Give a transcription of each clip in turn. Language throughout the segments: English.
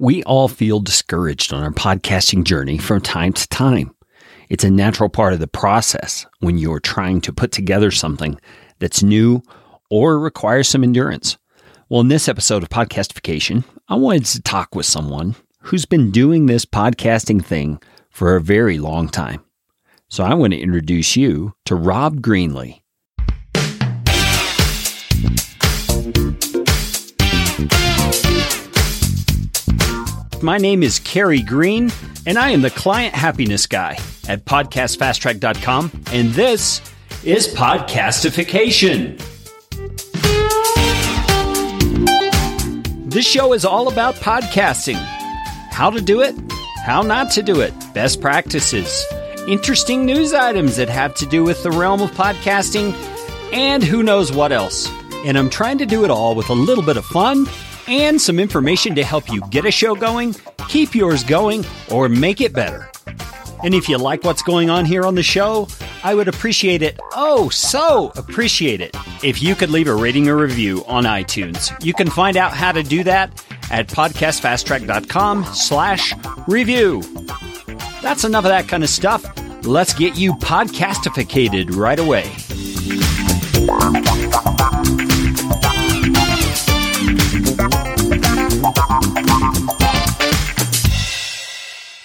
We all feel discouraged on our podcasting journey from time to time. It's a natural part of the process when you're trying to put together something that's new or requires some endurance. Well, in this episode of Podcastification, I wanted to talk with someone who's been doing this podcasting thing for a very long time. So I want to introduce you to Rob Greenlee. My name is Kerry Green, and I am the client happiness guy at podcastfasttrack.com, and this is Podcastification. This show is all about podcasting how to do it, how not to do it, best practices, interesting news items that have to do with the realm of podcasting, and who knows what else. And I'm trying to do it all with a little bit of fun and some information to help you get a show going, keep yours going, or make it better. And if you like what's going on here on the show, I would appreciate it, oh, so appreciate it, if you could leave a rating or review on iTunes. You can find out how to do that at podcastfasttrack.com slash review. That's enough of that kind of stuff. Let's get you podcastificated right away.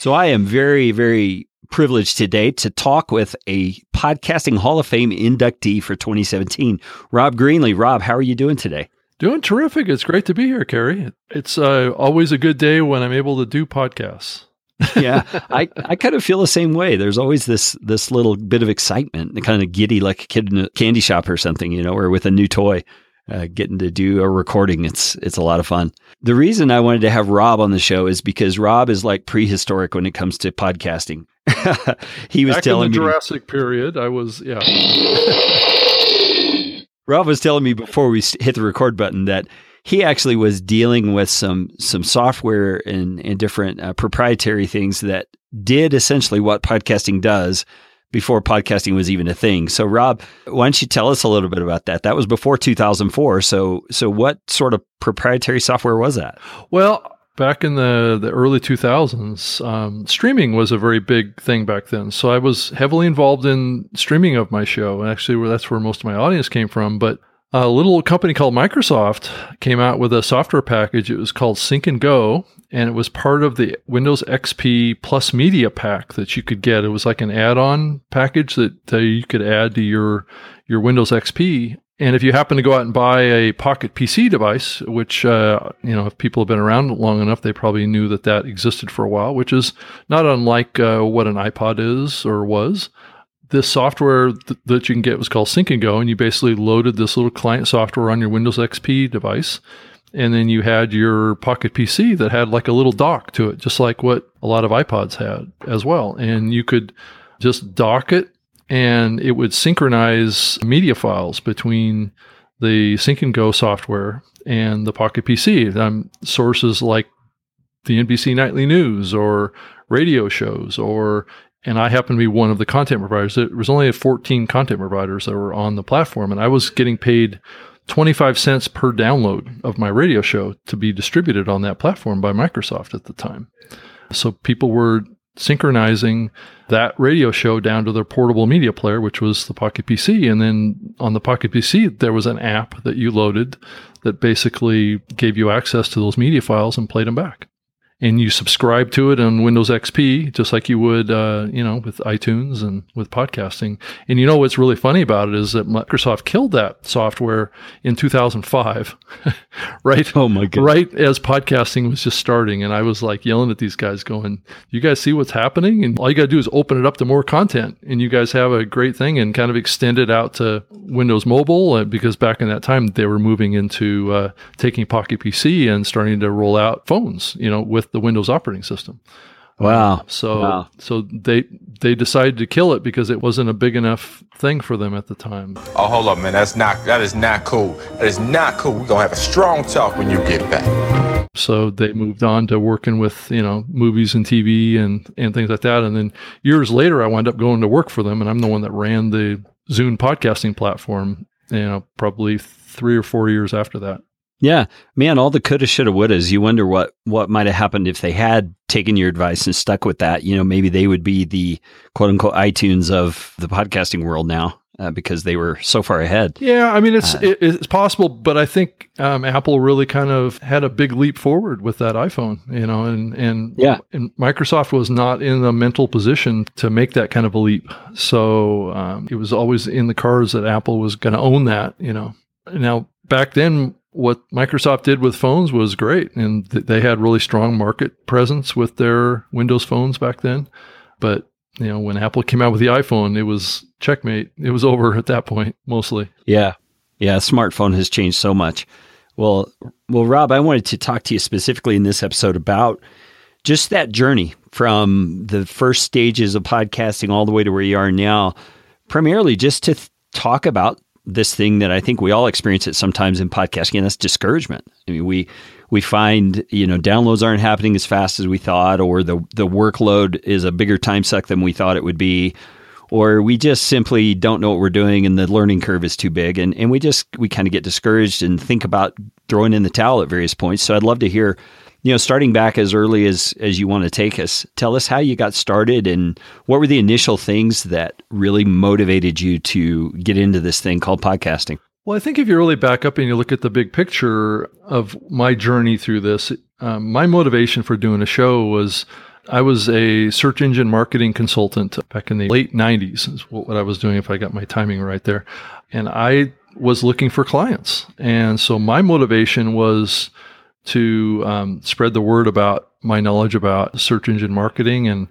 So I am very, very privileged today to talk with a podcasting Hall of Fame inductee for 2017, Rob Greenlee. Rob, how are you doing today? Doing terrific. It's great to be here, Kerry. It's uh, always a good day when I'm able to do podcasts. yeah, I, I kind of feel the same way. There's always this this little bit of excitement, kind of giddy like a kid in a candy shop or something, you know, or with a new toy uh, getting to do a recording. It's it's a lot of fun. The reason I wanted to have Rob on the show is because Rob is like prehistoric when it comes to podcasting. he was Back telling in the me Jurassic period. I was yeah. Rob was telling me before we hit the record button that he actually was dealing with some some software and, and different uh, proprietary things that did essentially what podcasting does before podcasting was even a thing. So, Rob, why don't you tell us a little bit about that? That was before 2004. So, so what sort of proprietary software was that? Well, back in the, the early 2000s, um, streaming was a very big thing back then. So I was heavily involved in streaming of my show. And actually, that's where most of my audience came from. But a little company called Microsoft came out with a software package. It was called Sync and Go, and it was part of the Windows XP Plus Media Pack that you could get. It was like an add-on package that uh, you could add to your your Windows XP. And if you happen to go out and buy a Pocket PC device, which uh, you know, if people have been around long enough, they probably knew that that existed for a while, which is not unlike uh, what an iPod is or was this software th- that you can get was called Sync and Go, and you basically loaded this little client software on your Windows XP device, and then you had your Pocket PC that had like a little dock to it, just like what a lot of iPods had as well, and you could just dock it, and it would synchronize media files between the Sync and Go software and the Pocket PC. Um, sources like the NBC Nightly News or radio shows or and I happened to be one of the content providers. There was only 14 content providers that were on the platform, and I was getting paid 25 cents per download of my radio show to be distributed on that platform by Microsoft at the time. So people were synchronizing that radio show down to their portable media player, which was the Pocket PC. And then on the Pocket PC, there was an app that you loaded that basically gave you access to those media files and played them back and you subscribe to it on Windows XP, just like you would, uh, you know, with iTunes and with podcasting. And you know what's really funny about it is that Microsoft killed that software in 2005, right? Oh my god! Right as podcasting was just starting, and I was like yelling at these guys, going, "You guys see what's happening? And all you got to do is open it up to more content, and you guys have a great thing." And kind of extend it out to Windows Mobile, uh, because back in that time they were moving into uh, taking Pocket PC and starting to roll out phones, you know, with with the Windows operating system. Um, wow. So wow. so they they decided to kill it because it wasn't a big enough thing for them at the time. Oh, hold up, man. That's not that is not cool. That is not cool. We're gonna have a strong talk when you get back. So they moved on to working with, you know, movies and TV and, and things like that. And then years later I wound up going to work for them and I'm the one that ran the Zune podcasting platform, you know, probably three or four years after that. Yeah, man, all the coulda, shoulda, wouldas. You wonder what what might have happened if they had taken your advice and stuck with that. You know, maybe they would be the quote unquote iTunes of the podcasting world now uh, because they were so far ahead. Yeah, I mean it's uh, it, it's possible, but I think um, Apple really kind of had a big leap forward with that iPhone. You know, and and yeah, and Microsoft was not in the mental position to make that kind of a leap. So um, it was always in the cards that Apple was going to own that. You know, now back then what Microsoft did with phones was great, and th- they had really strong market presence with their Windows phones back then. But you know, when Apple came out with the iPhone, it was checkmate. It was over at that point, mostly. Yeah, yeah. Smartphone has changed so much. Well, well, Rob, I wanted to talk to you specifically in this episode about just that journey from the first stages of podcasting all the way to where you are now. Primarily, just to th- talk about this thing that I think we all experience it sometimes in podcasting, and that's discouragement. I mean, we we find you know downloads aren't happening as fast as we thought, or the the workload is a bigger time suck than we thought it would be, or we just simply don't know what we're doing, and the learning curve is too big, and and we just we kind of get discouraged and think about throwing in the towel at various points. So I'd love to hear you know, starting back as early as as you want to take us, tell us how you got started and what were the initial things that really motivated you to get into this thing called podcasting. Well, I think if you really back up and you look at the big picture of my journey through this, um, my motivation for doing a show was I was a search engine marketing consultant back in the late 90s, is what I was doing if I got my timing right there. And I was looking for clients. And so my motivation was to um, spread the word about my knowledge about search engine marketing and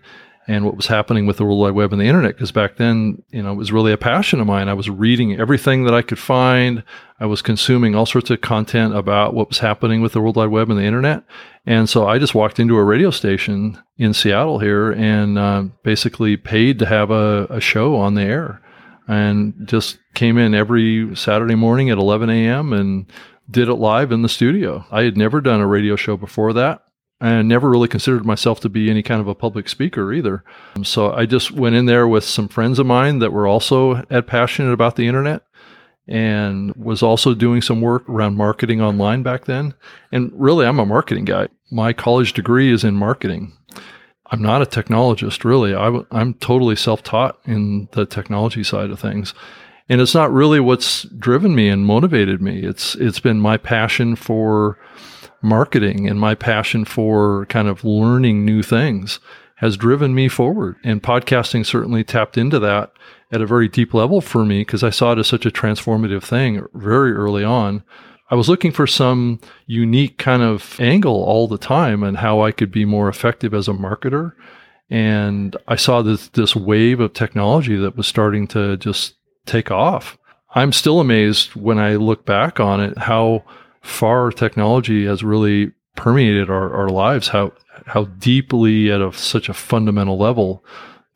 and what was happening with the World Wide Web and the internet. Because back then, you know, it was really a passion of mine. I was reading everything that I could find. I was consuming all sorts of content about what was happening with the World Wide Web and the internet. And so I just walked into a radio station in Seattle here and uh, basically paid to have a, a show on the air and just came in every Saturday morning at 11 a.m. and did it live in the studio. I had never done a radio show before that. And never really considered myself to be any kind of a public speaker either. Um, so I just went in there with some friends of mine that were also as passionate about the internet and was also doing some work around marketing online back then. And really, I'm a marketing guy. My college degree is in marketing. I'm not a technologist, really. I, am totally self taught in the technology side of things and it's not really what's driven me and motivated me. It's it's been my passion for marketing and my passion for kind of learning new things has driven me forward. And podcasting certainly tapped into that at a very deep level for me because I saw it as such a transformative thing very early on. I was looking for some unique kind of angle all the time and how I could be more effective as a marketer. And I saw this this wave of technology that was starting to just take off. I'm still amazed when I look back on it how far technology has really permeated our, our lives, how how deeply at a, such a fundamental level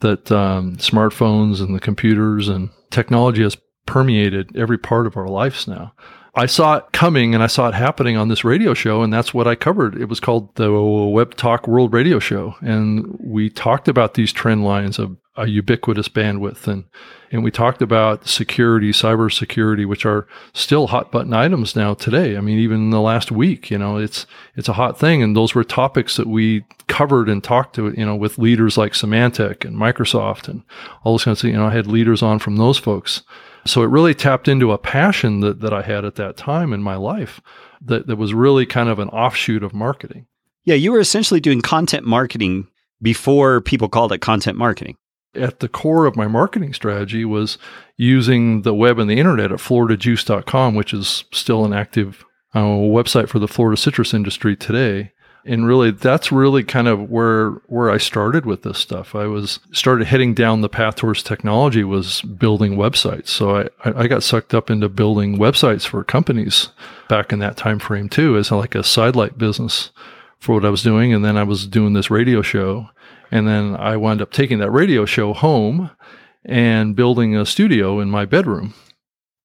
that um, smartphones and the computers and technology has permeated every part of our lives now. I saw it coming and I saw it happening on this radio show, and that's what I covered. It was called the Web Talk World Radio Show. And we talked about these trend lines of a ubiquitous bandwidth and and we talked about security cybersecurity which are still hot button items now today i mean even in the last week you know it's it's a hot thing and those were topics that we covered and talked to you know with leaders like Symantec and Microsoft and all those kinds of you know I had leaders on from those folks so it really tapped into a passion that, that I had at that time in my life that, that was really kind of an offshoot of marketing. Yeah, you were essentially doing content marketing before people called it content marketing at the core of my marketing strategy was using the web and the internet at floridajuice.com, which is still an active uh, website for the Florida citrus industry today. And really, that's really kind of where where I started with this stuff. I was started heading down the path towards technology was building websites. So I, I got sucked up into building websites for companies back in that time frame too, as like a sidelight business for what I was doing. And then I was doing this radio show and then I wound up taking that radio show home and building a studio in my bedroom.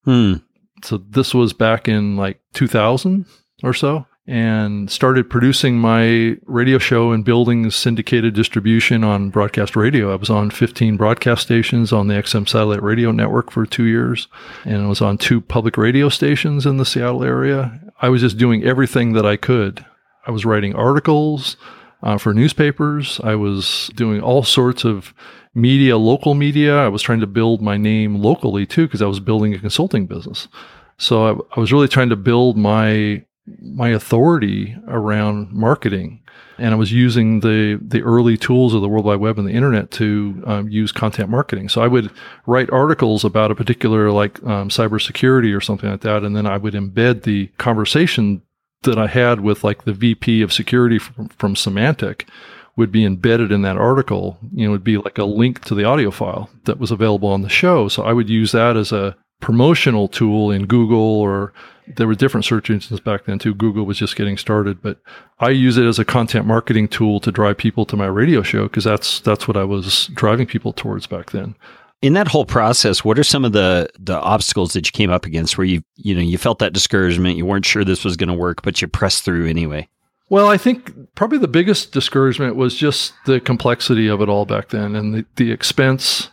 Hmm. So this was back in like 2000 or so. And started producing my radio show and building syndicated distribution on broadcast radio. I was on 15 broadcast stations on the XM satellite radio network for two years, and I was on two public radio stations in the Seattle area. I was just doing everything that I could. I was writing articles uh, for newspapers. I was doing all sorts of media, local media. I was trying to build my name locally too, because I was building a consulting business. So I, I was really trying to build my my authority around marketing and I was using the the early tools of the World Wide Web and the internet to um, use content marketing. So I would write articles about a particular like um, cybersecurity or something like that, and then I would embed the conversation that I had with like the VP of security from, from Symantec would be embedded in that article. You know, would be like a link to the audio file that was available on the show. So I would use that as a promotional tool in Google or there were different search engines back then too. Google was just getting started, but I use it as a content marketing tool to drive people to my radio show because that's that's what I was driving people towards back then. In that whole process, what are some of the the obstacles that you came up against where you you know you felt that discouragement, you weren't sure this was going to work, but you pressed through anyway? Well, I think probably the biggest discouragement was just the complexity of it all back then and the, the expense.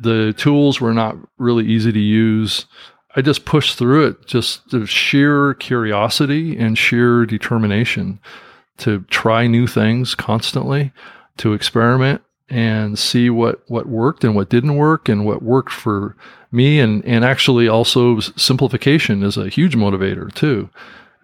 The tools were not really easy to use. I just pushed through it, just sheer curiosity and sheer determination to try new things constantly, to experiment and see what, what worked and what didn't work and what worked for me. And, and actually also simplification is a huge motivator too,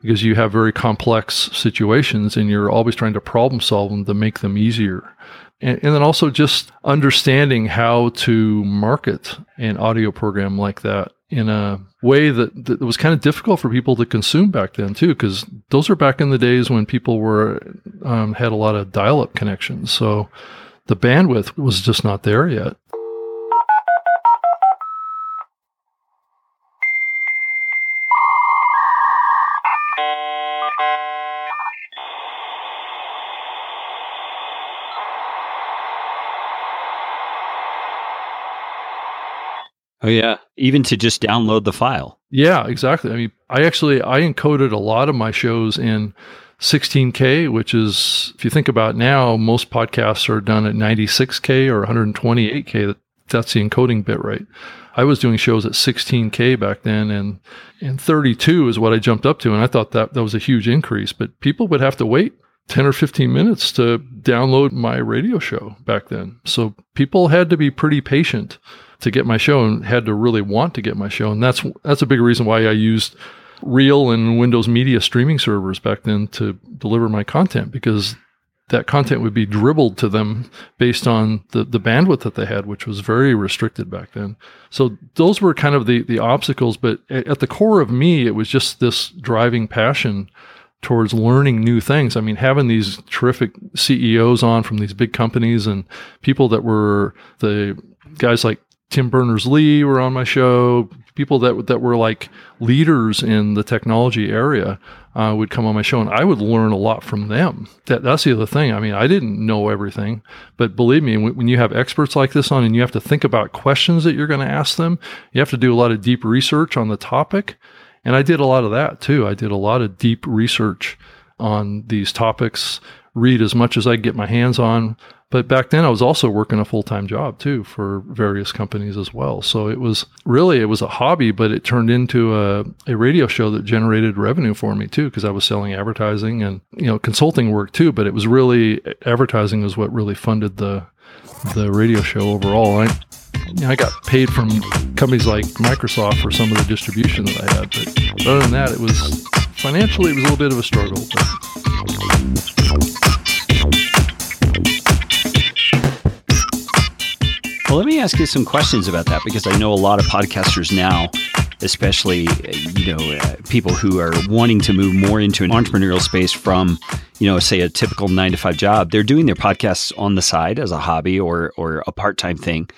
because you have very complex situations and you're always trying to problem solve them to make them easier. And, and then also just understanding how to market an audio program like that in a way that, that was kind of difficult for people to consume back then too because those are back in the days when people were um, had a lot of dial-up connections. So the bandwidth was just not there yet Oh yeah, even to just download the file. Yeah, exactly. I mean, I actually I encoded a lot of my shows in 16K, which is if you think about now, most podcasts are done at 96K or 128K. That's the encoding bit rate. I was doing shows at 16K back then, and and 32 is what I jumped up to, and I thought that that was a huge increase. But people would have to wait 10 or 15 minutes to download my radio show back then, so people had to be pretty patient to get my show and had to really want to get my show. And that's that's a big reason why I used Real and Windows Media streaming servers back then to deliver my content because that content would be dribbled to them based on the, the bandwidth that they had, which was very restricted back then. So those were kind of the, the obstacles. But at the core of me, it was just this driving passion towards learning new things. I mean, having these terrific CEOs on from these big companies and people that were the guys like Tim Berners Lee were on my show. People that that were like leaders in the technology area uh, would come on my show, and I would learn a lot from them. That that's the other thing. I mean, I didn't know everything, but believe me, when, when you have experts like this on, and you have to think about questions that you're going to ask them, you have to do a lot of deep research on the topic. And I did a lot of that too. I did a lot of deep research on these topics, read as much as I could get my hands on. But back then I was also working a full-time job too for various companies as well. So it was really, it was a hobby, but it turned into a, a radio show that generated revenue for me too, because I was selling advertising and, you know, consulting work too. But it was really, advertising was what really funded the, the radio show overall. I, you know, I got paid from companies like Microsoft for some of the distribution that I had. But other than that, it was financially, it was a little bit of a struggle. But. Well, let me ask you some questions about that because I know a lot of podcasters now, especially you know uh, people who are wanting to move more into an entrepreneurial space from you know say a typical nine to five job. They're doing their podcasts on the side as a hobby or or a part time thing.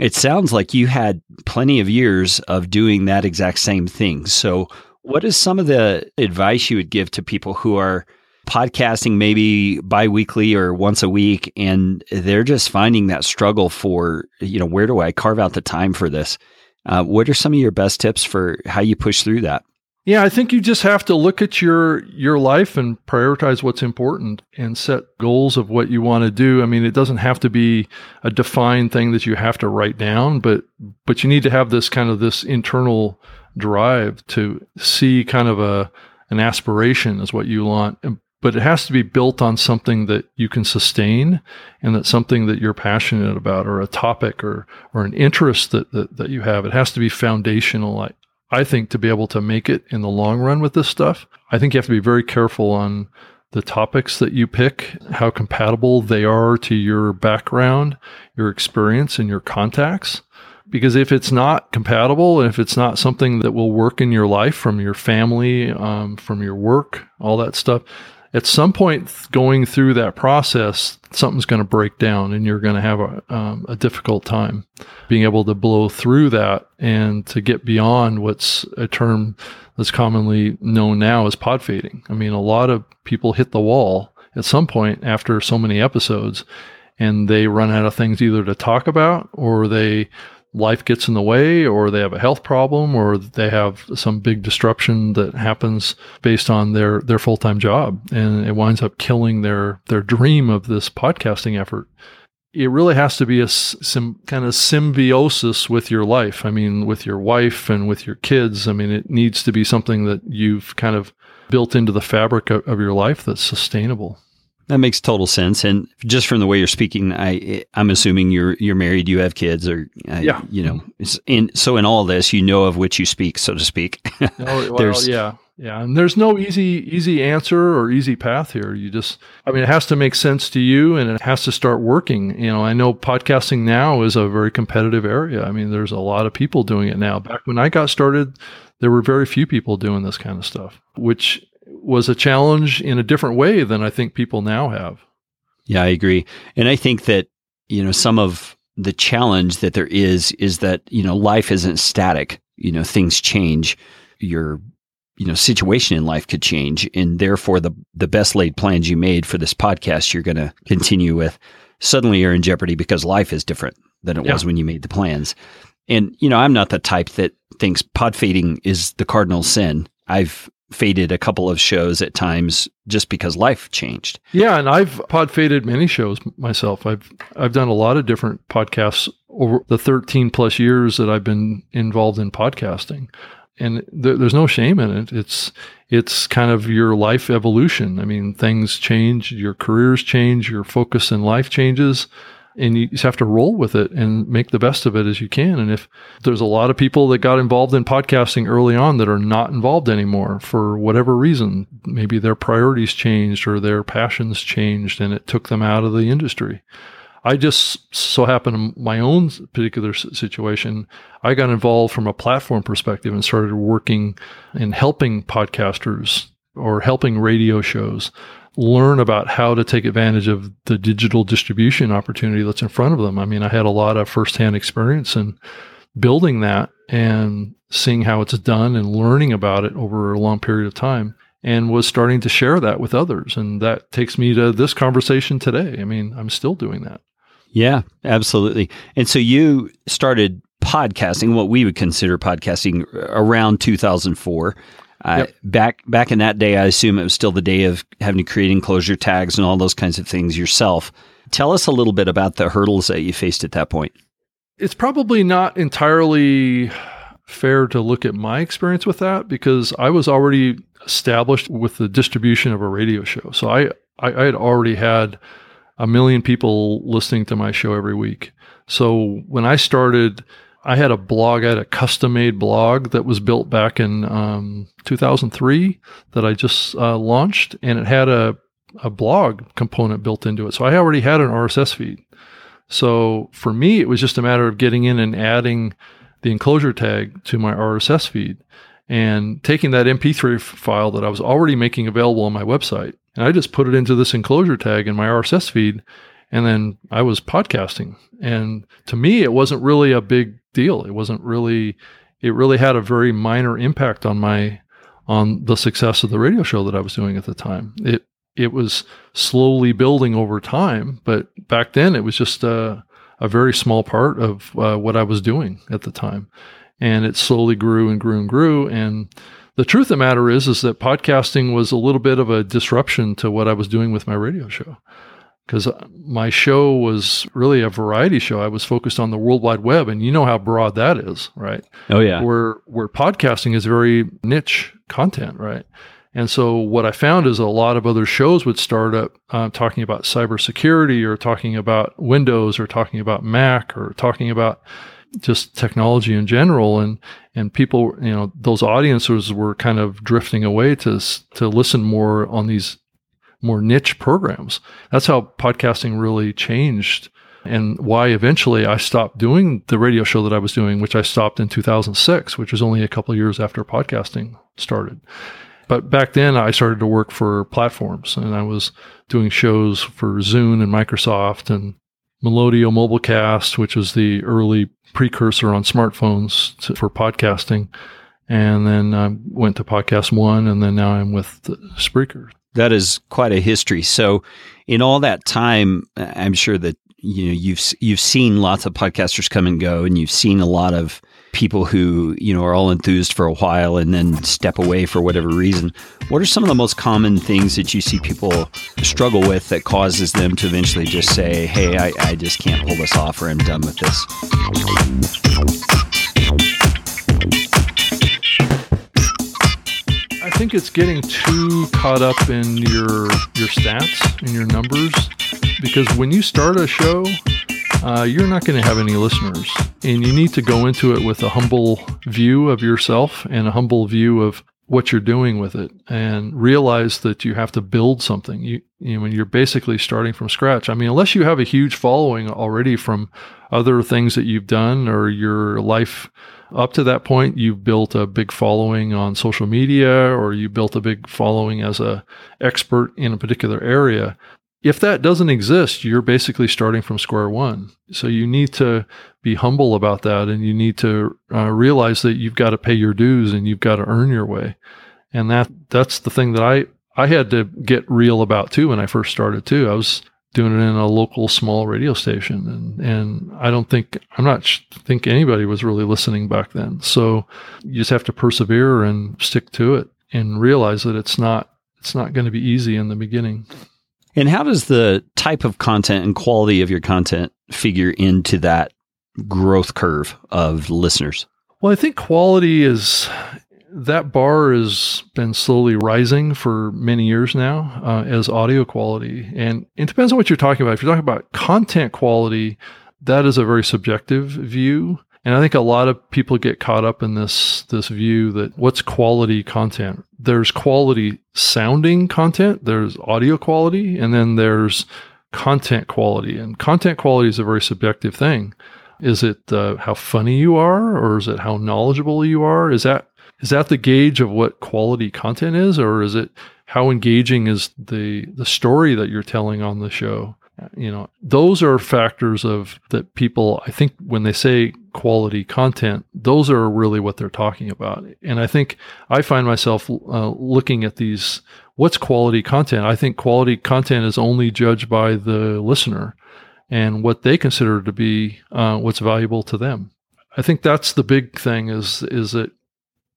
It sounds like you had plenty of years of doing that exact same thing. So, what is some of the advice you would give to people who are podcasting maybe biweekly or once a week and they're just finding that struggle for you know where do i carve out the time for this uh, what are some of your best tips for how you push through that Yeah, I think you just have to look at your your life and prioritize what's important and set goals of what you want to do. I mean, it doesn't have to be a defined thing that you have to write down, but but you need to have this kind of this internal drive to see kind of a an aspiration is what you want. But it has to be built on something that you can sustain and that's something that you're passionate about or a topic or or an interest that, that, that you have. It has to be foundational. I think to be able to make it in the long run with this stuff, I think you have to be very careful on the topics that you pick, how compatible they are to your background, your experience, and your contacts. Because if it's not compatible, and if it's not something that will work in your life from your family, um, from your work, all that stuff, at some point going through that process, something's going to break down and you're going to have a, um, a difficult time being able to blow through that and to get beyond what's a term that's commonly known now as pod fading. I mean, a lot of people hit the wall at some point after so many episodes and they run out of things either to talk about or they life gets in the way or they have a health problem or they have some big disruption that happens based on their their full-time job. And it winds up killing their their dream of this podcasting effort. It really has to be a some kind of symbiosis with your life. I mean with your wife and with your kids. I mean it needs to be something that you've kind of built into the fabric of, of your life that's sustainable that makes total sense. And just from the way you're speaking, I I'm assuming you're you're married, you have kids, or uh, yeah, you know. In so in all this, you know of which you speak, so to speak. oh, well, yeah, yeah. And there's no easy easy answer or easy path here. You just, I mean, it has to make sense to you, and it has to start working. You know, I know podcasting now is a very competitive area. I mean, there's a lot of people doing it now. Back when I got started, there were very few people doing this kind of stuff, which was a challenge in a different way than I think people now have. Yeah, I agree. And I think that, you know, some of the challenge that there is is that, you know, life isn't static. You know, things change. Your you know situation in life could change and therefore the the best laid plans you made for this podcast you're going to continue with suddenly you're in jeopardy because life is different than it yeah. was when you made the plans and you know i'm not the type that thinks pod fading is the cardinal sin i've faded a couple of shows at times just because life changed. Yeah, and I've pod faded many shows myself. I've I've done a lot of different podcasts over the 13 plus years that I've been involved in podcasting. And th- there's no shame in it. It's it's kind of your life evolution. I mean, things change, your careers change, your focus in life changes and you just have to roll with it and make the best of it as you can. And if there's a lot of people that got involved in podcasting early on that are not involved anymore for whatever reason, maybe their priorities changed or their passions changed and it took them out of the industry. I just so happened in my own particular situation, I got involved from a platform perspective and started working and helping podcasters or helping radio shows learn about how to take advantage of the digital distribution opportunity that's in front of them. I mean, I had a lot of firsthand experience in building that and seeing how it's done and learning about it over a long period of time and was starting to share that with others. And that takes me to this conversation today. I mean, I'm still doing that. Yeah, absolutely. And so you started podcasting, what we would consider podcasting around 2004. Uh, yep. Back back in that day, I assume it was still the day of having to create enclosure tags and all those kinds of things yourself. Tell us a little bit about the hurdles that you faced at that point. It's probably not entirely fair to look at my experience with that because I was already established with the distribution of a radio show. So I, I, I had already had a million people listening to my show every week. So when I started I had a blog, I had a custom made blog that was built back in um, 2003 that I just uh, launched, and it had a, a blog component built into it. So I already had an RSS feed. So for me, it was just a matter of getting in and adding the enclosure tag to my RSS feed and taking that MP3 file that I was already making available on my website. And I just put it into this enclosure tag in my RSS feed. And then I was podcasting. And to me, it wasn't really a big deal. It wasn't really, it really had a very minor impact on my, on the success of the radio show that I was doing at the time. It, it was slowly building over time, but back then it was just a, a very small part of uh, what I was doing at the time. And it slowly grew and grew and grew. And the truth of the matter is, is that podcasting was a little bit of a disruption to what I was doing with my radio show. Because my show was really a variety show. I was focused on the World Wide Web, and you know how broad that is, right? Oh yeah. Where where podcasting is very niche content, right? And so what I found is a lot of other shows would start up uh, talking about cybersecurity or talking about Windows or talking about Mac or talking about just technology in general and and people you know those audiences were kind of drifting away to to listen more on these more niche programs that's how podcasting really changed and why eventually I stopped doing the radio show that I was doing which I stopped in 2006 which was only a couple years after podcasting started but back then I started to work for platforms and I was doing shows for Zune and Microsoft and Melodeo Mobilcast, which was the early precursor on smartphones to, for podcasting. And then I went to Podcast One, and then now I'm with Spreaker. That is quite a history. So, in all that time, I'm sure that you know you've you've seen lots of podcasters come and go, and you've seen a lot of people who you know are all enthused for a while and then step away for whatever reason. What are some of the most common things that you see people struggle with that causes them to eventually just say, "Hey, I, I just can't pull this off, or I'm done with this." Think it's getting too caught up in your your stats and your numbers because when you start a show, uh, you're not going to have any listeners. And you need to go into it with a humble view of yourself and a humble view of what you're doing with it and realize that you have to build something. You, you know, when you're basically starting from scratch. I mean, unless you have a huge following already from other things that you've done or your life up to that point, you've built a big following on social media or you built a big following as a expert in a particular area if that doesn't exist, you're basically starting from square one. So you need to be humble about that and you need to uh, realize that you've got to pay your dues and you've got to earn your way. And that that's the thing that I I had to get real about too when I first started too. I was doing it in a local small radio station and and I don't think I'm not think anybody was really listening back then. So you just have to persevere and stick to it and realize that it's not it's not going to be easy in the beginning. And how does the type of content and quality of your content figure into that growth curve of listeners? Well, I think quality is that bar has been slowly rising for many years now uh, as audio quality. And it depends on what you're talking about. If you're talking about content quality, that is a very subjective view. And I think a lot of people get caught up in this this view that what's quality content? There's quality sounding content, there's audio quality, and then there's content quality. And content quality is a very subjective thing. Is it uh, how funny you are, or is it how knowledgeable you are? Is that is that the gauge of what quality content is, or is it how engaging is the the story that you're telling on the show? you know those are factors of that people i think when they say quality content those are really what they're talking about. And i think i find myself uh, looking at these what's quality content? I think quality content is only judged by the listener and what they consider to be uh, what's valuable to them. I think that's the big thing is is that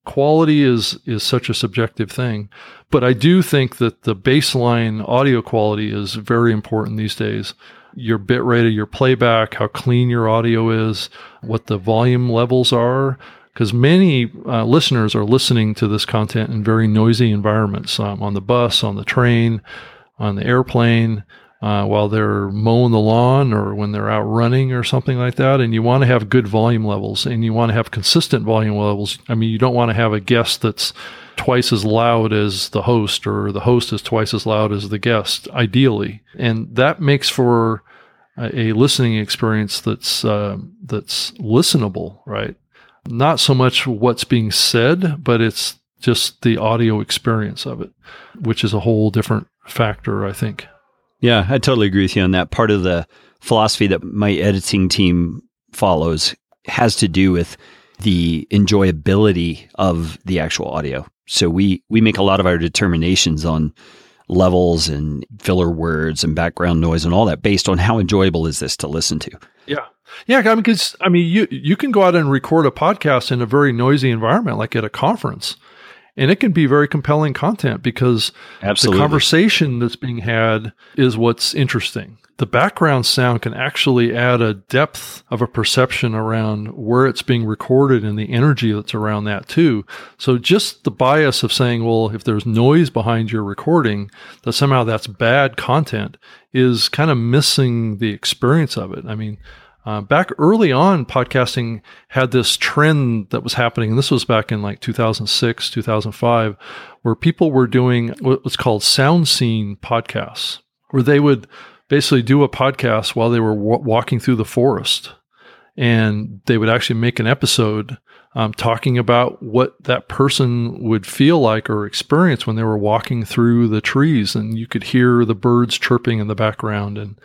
quality is is such a subjective thing but i do think that the baseline audio quality is very important these days. Your bit rate of your playback how clean your audio is what the volume levels are because many uh, listeners are listening to this content in very noisy environments um, on the bus on the train on the airplane uh, while they're mowing the lawn or when they're out running or something like that. And you want to have good volume levels and you want to have consistent volume levels. I mean, you don't want to have a guest that's twice as loud as the host or the host is twice as loud as the guest, ideally. And that makes for a, listening experience that's, uh, that's listenable, right? Not so much what's being said, but it's just the audio experience of it, which is a whole different factor, I think. Yeah, I totally agree with you on that. Part of the philosophy that my editing team follows has to do with the enjoyability of the actual audio. So we we make a lot of our determinations on levels and filler words and background noise and all that based on how enjoyable is this to listen to. Yeah. Yeah, I mean, because I mean, you you can go out and record a podcast in a very noisy environment, like at a conference, And it can be very compelling content because Absolutely. the conversation that's being had is what's interesting. The background sound can actually add a depth of a perception around where it's being recorded and the energy that's around that too. So just the bias of saying, well, if there's noise behind your recording, that somehow that's bad content is kind of missing the experience of it. I mean, uh, back early on, podcasting had this trend that was happening, and this was back in like 2006, 2005, where people were doing what was called sound scene podcasts, where they would basically do a podcast while they were w- walking through the forest. And they would actually make an episode um, talking about what that person would feel like or experience when they were walking through the trees. And you could hear the birds chirping in the background and,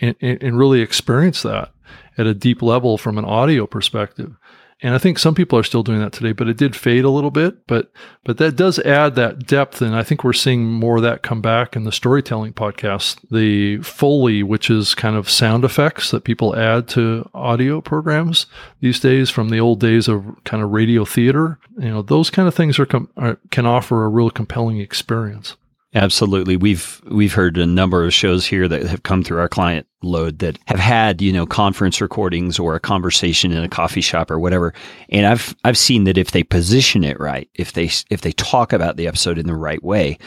and, and really experience that at a deep level from an audio perspective. And I think some people are still doing that today, but it did fade a little bit. But but that does add that depth, and I think we're seeing more of that come back in the storytelling podcast. The Foley, which is kind of sound effects that people add to audio programs these days from the old days of kind of radio theater. You know, those kind of things are, com- are can offer a real compelling experience. Absolutely. We've we've heard a number of shows here that have come through our client load that have had, you know, conference recordings or a conversation in a coffee shop or whatever. And I've I've seen that if they position it right, if they if they talk about the episode in the right way,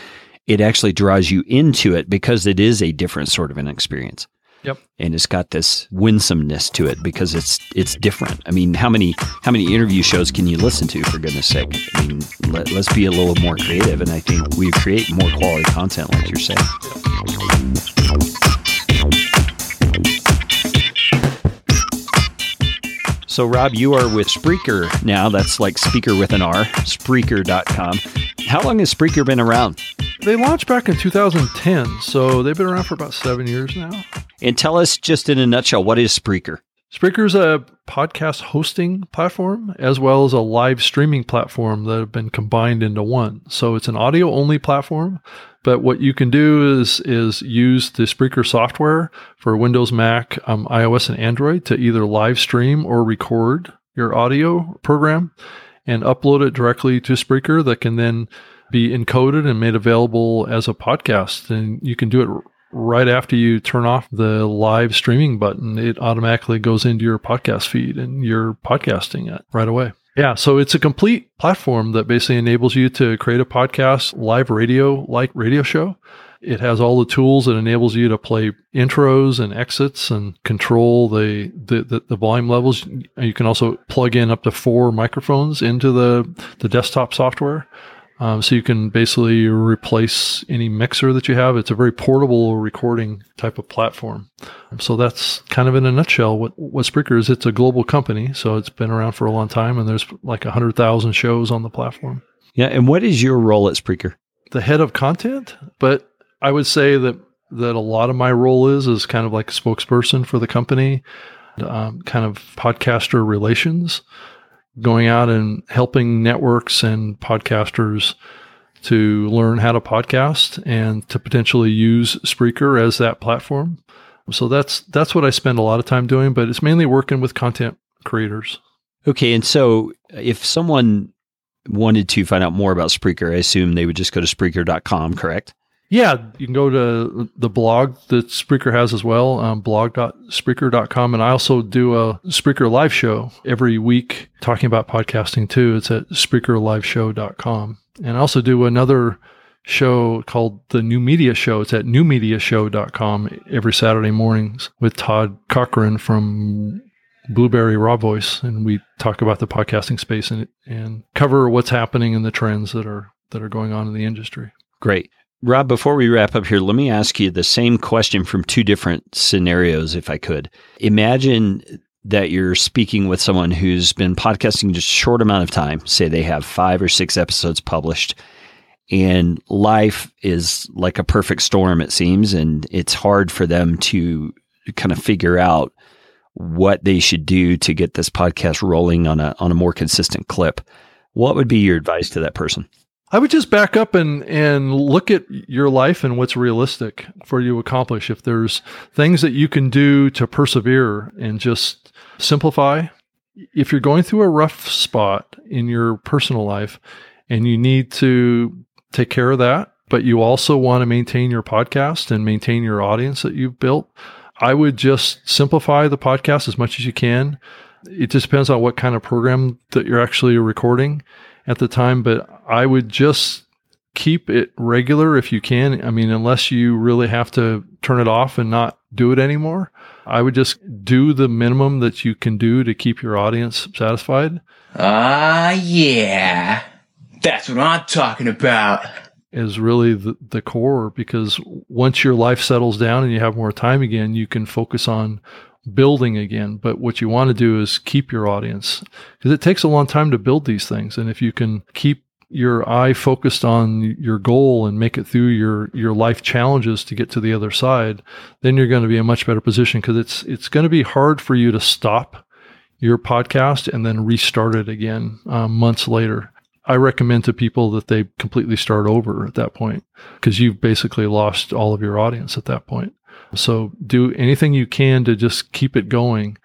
it actually draws you into it because it is a different sort of an experience. Yep. And it's got this winsomeness to it because it's it's different. I mean, how many how many interview shows can you listen to for goodness sake? I mean, let, us be a little more creative, and I think we create more quality content, like you're saying. So, Rob, you are with Spreaker now. That's like speaker with an R, Spreaker.com. How long has Spreaker been around? They launched back in 2010, so they've been around for about seven years now. And tell us just in a nutshell, what is Spreaker? Spreaker is a podcast hosting platform as well as a live streaming platform that have been combined into one. So it's an audio only platform, but what you can do is is use the Spreaker software for Windows, Mac, um, iOS, and Android to either live stream or record your audio program and upload it directly to Spreaker that can then be encoded and made available as a podcast. And you can do it right after you turn off the live streaming button, it automatically goes into your podcast feed and you're podcasting it right away. Yeah, so it's a complete platform that basically enables you to create a podcast, live radio like radio show. It has all the tools that enables you to play intros and exits and control the, the, the, the, volume levels. You can also plug in up to four microphones into the, the desktop software. Um, so you can basically replace any mixer that you have. It's a very portable recording type of platform. So that's kind of in a nutshell what, what Spreaker is. It's a global company, so it's been around for a long time, and there's like 100,000 shows on the platform. Yeah. And what is your role at Spreaker? The head of content, but I would say that that a lot of my role is is kind of like a spokesperson for the company, um, kind of podcaster relations going out and helping networks and podcasters to learn how to podcast and to potentially use Spreaker as that platform. So that's that's what I spend a lot of time doing, but it's mainly working with content creators. Okay, and so if someone wanted to find out more about Spreaker, I assume they would just go to Spreaker.com, correct? Yeah, you can go to the blog that Spreaker has as well, um, blog.spreaker.com. And I also do a Spreaker live show every week talking about podcasting too. It's at spreakerliveshow.com. And I also do another show called The New Media Show. It's at newmediashow.com every Saturday mornings with Todd Cochran from Blubrry RawVoice. And we talk about the podcasting space and, and cover what's happening and the trends that are that are going on in the industry. Great. Rob, before we wrap up here, let me ask you the same question from two different scenarios, if I could. Imagine that you're speaking with someone who's been podcasting just a short amount of time, say they have five or six episodes published, and life is like a perfect storm, it seems, and it's hard for them to kind of figure out what they should do to get this podcast rolling on a on a more consistent clip. What would be your advice to that person? I would just back up and and look at your life and what's realistic for you to accomplish. If there's things that you can do to persevere and just simplify, if you're going through a rough spot in your personal life and you need to take care of that. But you also want to maintain your podcast and maintain your audience that you've built. I would just simplify the podcast as much as you can. It just depends on what kind of program that you're actually recording at the time, but I would just keep it regular if you can. I mean, unless you really have to turn it off and not do it anymore, I would just do the minimum that you can do to keep your audience satisfied. Ah, uh, yeah. That's what I'm talking about. Is really the, the core because once your life settles down and you have more time again, you can focus on building again. But what you want to do is keep your audience because it takes a long time to build these things. And if you can keep your eye focused on your goal and make it through your your life challenges to get to the other side, then you're going to be in a much better position because it's it's going to be hard for you to stop your podcast and then restart it again um, months later. I recommend to people that they completely start over at that point because you've basically lost all of your audience at that point. So do anything you can to just keep it going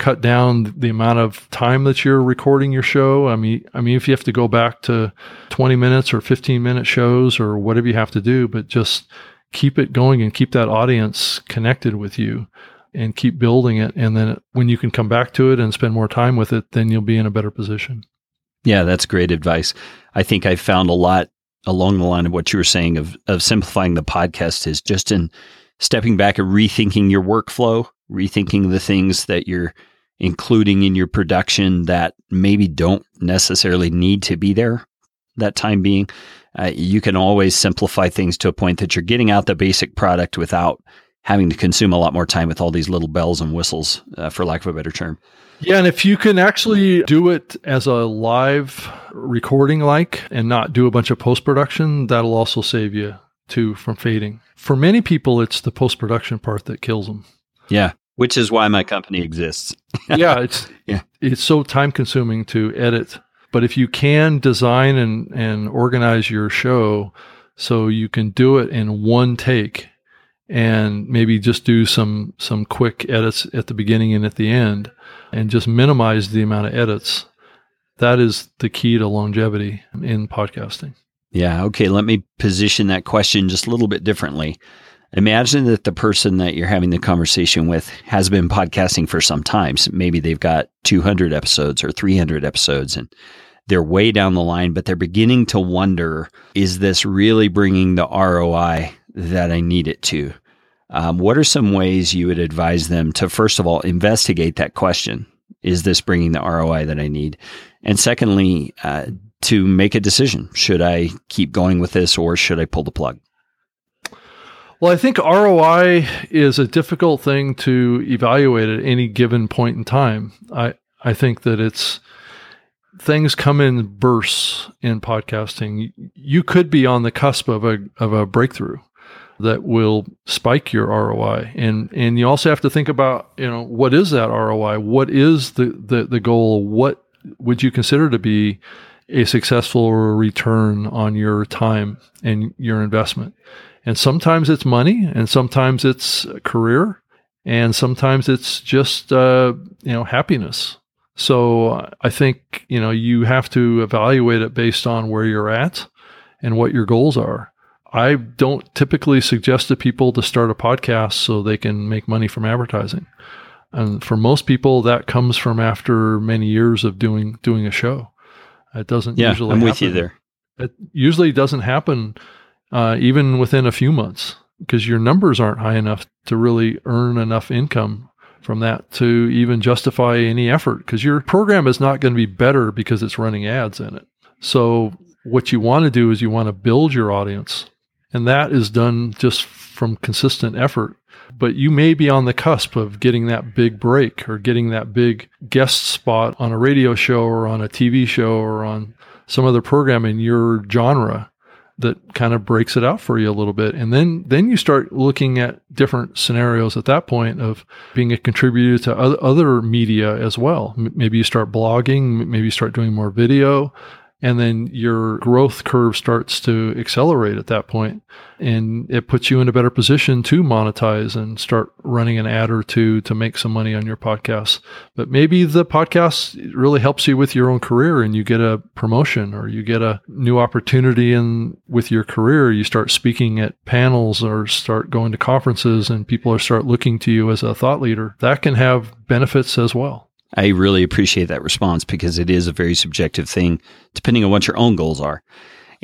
cut down the amount of time that you're recording your show. I mean, I mean, if you have to go back to 20 minutes or 15 minute shows or whatever you have to do, but just keep it going and keep that audience connected with you and keep building it. And then when you can come back to it and spend more time with it, then you'll be in a better position. Yeah, that's great advice. I think I found a lot along the line of what you were saying of, of simplifying the podcast is just in stepping back and rethinking your workflow, rethinking the things that you're including in your production that maybe don't necessarily need to be there that time being. Uh, you can always simplify things to a point that you're getting out the basic product without having to consume a lot more time with all these little bells and whistles, uh, for lack of a better term. Yeah, and if you can actually do it as a live recording like and not do a bunch of post production, that'll also save you too from fading. For many people, it's the post production part that kills them. Yeah which is why my company exists. yeah, it's yeah. it's so time consuming to edit. But if you can design and, and organize your show so you can do it in one take and maybe just do some some quick edits at the beginning and at the end and just minimize the amount of edits, that is the key to longevity in podcasting. Yeah, okay, let me position that question just a little bit differently. Imagine that the person that you're having the conversation with has been podcasting for some time. So maybe they've got 200 episodes or 300 episodes and they're way down the line, but they're beginning to wonder is this really bringing the ROI that I need it to? Um, what are some ways you would advise them to, first of all, investigate that question? Is this bringing the ROI that I need? And secondly, uh, to make a decision. Should I keep going with this or should I pull the plug? Well, I think ROI is a difficult thing to evaluate at any given point in time. I, I think that it's things come in bursts in podcasting. You could be on the cusp of a of a breakthrough that will spike your ROI. And and you also have to think about, you know, what is that ROI? What is the the, the goal? What would you consider to be a successful return on your time and your investment? And sometimes it's money, and sometimes it's career, and sometimes it's just uh, you know happiness. So I think you know you have to evaluate it based on where you're at and what your goals are. I don't typically suggest to people to start a podcast so they can make money from advertising. And for most people, that comes from after many years of doing doing a show. It doesn't yeah, usually. I'm happen. with you there. It usually doesn't happen uh, even within a few months, because your numbers aren't high enough to really earn enough income from that to even justify any effort. Because your program is not going to be better because it's running ads in it. So, what you want to do is you want to build your audience, and that is done just from consistent effort. But you may be on the cusp of getting that big break or getting that big guest spot on a radio show or on a TV show or on some other program in your genre that kind of breaks it out for you a little bit. And then then you start looking at different scenarios at that point of being a contributor to other, other media as well. Maybe you start blogging maybe you start doing more video and then your growth curve starts to accelerate at that point and it puts you in a better position to monetize and start running an ad or two to make some money on your podcast. But maybe the podcast really helps you with your own career and you get a promotion or you get a new opportunity in with your career. You start speaking at panels or start going to conferences and people are start looking to you as a thought leader. That can have benefits as well I really appreciate that response because it is a very subjective thing, depending on what your own goals are.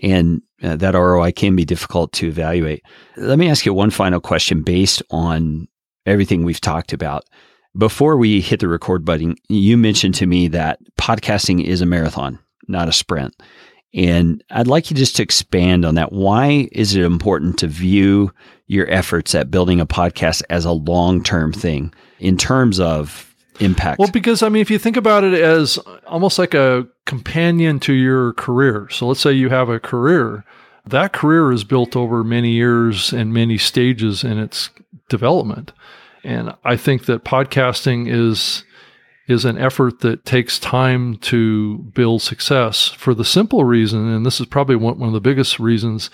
And uh, that ROI can be difficult to evaluate. Let me ask you one final question based on everything we've talked about. Before we hit the record button, you mentioned to me that podcasting is a marathon, not a sprint. And I'd like you just to expand on that. Why is it important to view your efforts at building a podcast as a long term thing in terms of impact? Well, because I mean, if you think about it as almost like a companion to your career. So let's say you have a career, that career is built over many years and many stages in its development. And I think that podcasting is is an effort that takes time to build success for the simple reason, and this is probably one, one of the biggest reasons,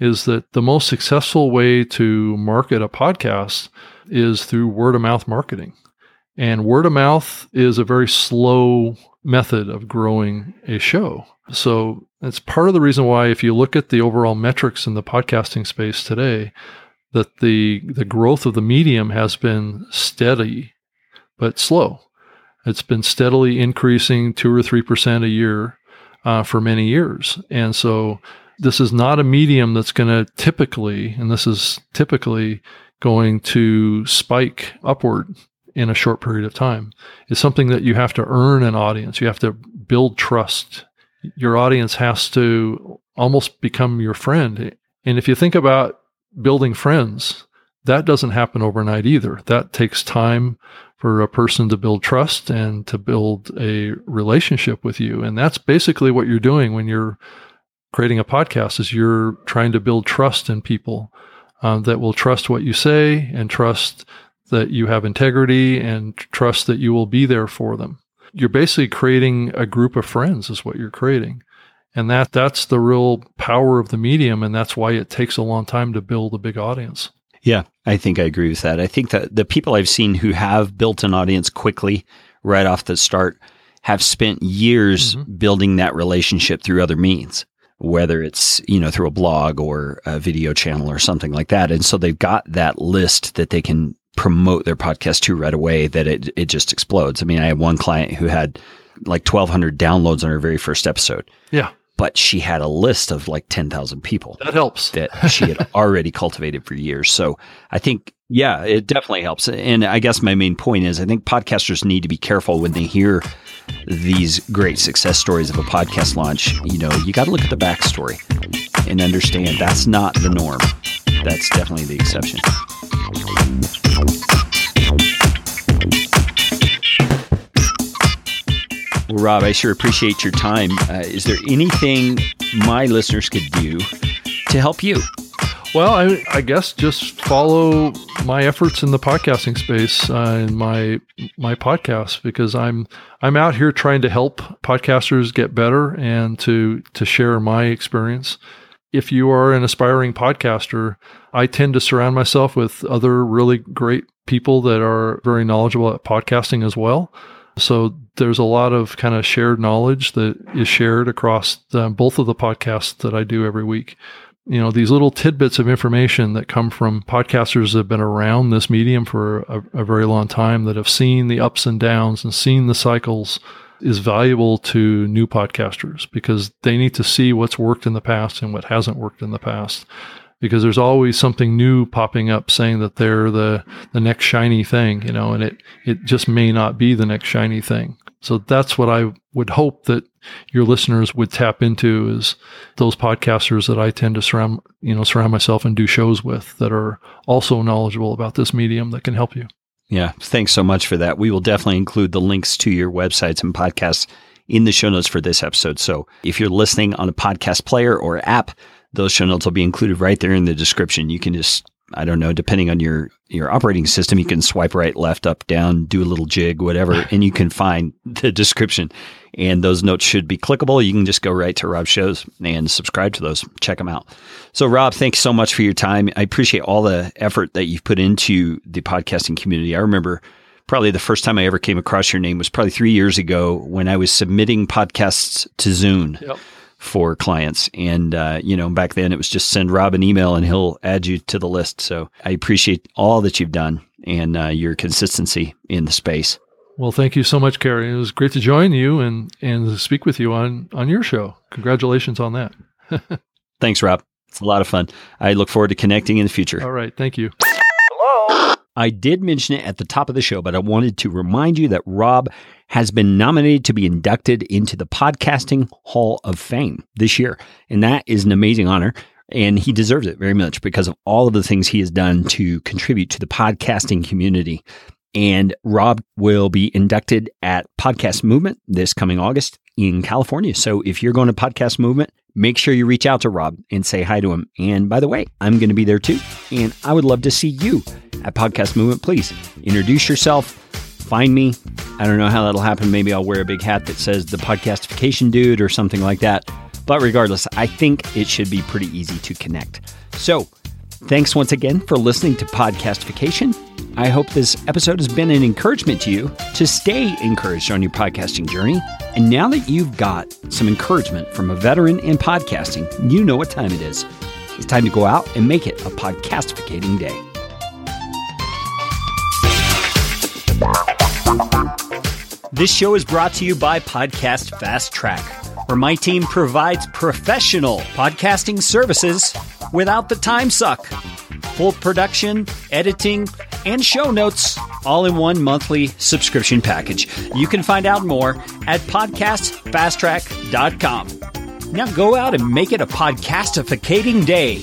is that the most successful way to market a podcast is through word of mouth marketing. And word of mouth is a very slow method of growing a show. So that's part of the reason why, if you look at the overall metrics in the podcasting space today, that the the growth of the medium has been steady but slow. It's been steadily increasing two or three percent a year uh, for many years, and so this is not a medium that's going to typically, and this is typically going to spike upward in a short period of time. It's something that you have to earn an audience. You have to build trust. Your audience has to almost become your friend. And if you think about building friends, that doesn't happen overnight either. That takes time for a person to build trust and to build a relationship with you. And that's basically what you're doing when you're creating a podcast is you're trying to build trust in people um, that will trust what you say and trust that you have integrity and trust that you will be there for them. You're basically creating a group of friends is what you're creating. And that that's the real power of the medium and that's why it takes a long time to build a big audience. Yeah, I think I agree with that. I think that the people I've seen who have built an audience quickly right off the start have spent years mm-hmm. building that relationship through other means whether it's you know through a blog or a video channel or something like that and so they've got that list that they can promote their podcast to right away that it, it just explodes. I mean, I had one client who had like 1,200 downloads on her very first episode. Yeah. But she had a list of like 10,000 people. That helps. That she had already cultivated for years. So I think, yeah, it definitely helps. And I guess my main point is I think podcasters need to be careful when they hear these great success stories of a podcast launch. You know, you got to look at the backstory and understand that's not the norm. That's definitely the exception. Well, Rob, I sure appreciate your time. Uh, is there anything my listeners could do to help you? Well, I, I guess just follow my efforts in the podcasting space uh, in my my podcast because I'm I'm out here trying to help podcasters get better and to to share my experience. If you are an aspiring podcaster, I tend to surround myself with other really great people that are very knowledgeable at podcasting as well. So there's a lot of kind of shared knowledge that is shared across the, both of the podcasts that I do every week. You know, these little tidbits of information that come from podcasters that have been around this medium for a, a very long time that have seen the ups and downs and seen the cycles is valuable to new podcasters because they need to see what's worked in the past and what hasn't worked in the past because there's always something new popping up saying that they're the the next shiny thing, you know, and it it just may not be the next shiny thing. So that's what I would hope that your listeners would tap into is those podcasters that I tend to surround, you know, surround myself and do shows with that are also knowledgeable about this medium that can help you. Yeah, thanks so much for that. We will definitely include the links to your websites and podcasts in the show notes for this episode. So if you're listening on a podcast player or app, those show notes will be included right there in the description. You can just I don't know, depending on your, your operating system, you can swipe right, left, up, down, do a little jig, whatever, and you can find the description. And those notes should be clickable. You can just go right to Rob's shows and subscribe to those. Check them out. So, Rob, thanks so much for your time. I appreciate all the effort that you've put into the podcasting community. I remember probably the first time I ever came across your name was probably three years ago when I was submitting podcasts to Zune. Yep for clients. And, uh, you know, back then it was just send Rob an email and he'll add you to the list. So I appreciate all that you've done and uh, your consistency in the space. Well, thank you so much, Carey. It was great to join you and, and speak with you on, on your show. Congratulations on that. Thanks, Rob. It's a lot of fun. I look forward to connecting in the future. All right. Thank you. Hello. I did mention it at the top of the show, but I wanted to remind you that Rob has been nominated to be inducted into the Podcasting Hall of Fame this year. And that is an amazing honor. And he deserves it very much because of all of the things he has done to contribute to the podcasting community. And Rob will be inducted at Podcast Movement this coming August in California. So if you're going to Podcast Movement, make sure you reach out to Rob and say hi to him. And by the way, I'm going to be there too. And I would love to see you at Podcast Movement. Please introduce yourself, find me. I don't know how that'll happen. Maybe I'll wear a big hat that says the podcastification dude or something like that. But regardless, I think it should be pretty easy to connect. So, thanks once again for listening to Podcastification. I hope this episode has been an encouragement to you to stay encouraged on your podcasting journey. And now that you've got some encouragement from a veteran in podcasting, you know what time it is. It's time to go out and make it a podcastificating day. This show is brought to you by Podcast Fast Track, where my team provides professional podcasting services without the time suck. Full production, editing, and show notes all in one monthly subscription package. You can find out more at podcastfasttrack.com. Now go out and make it a podcastificating day.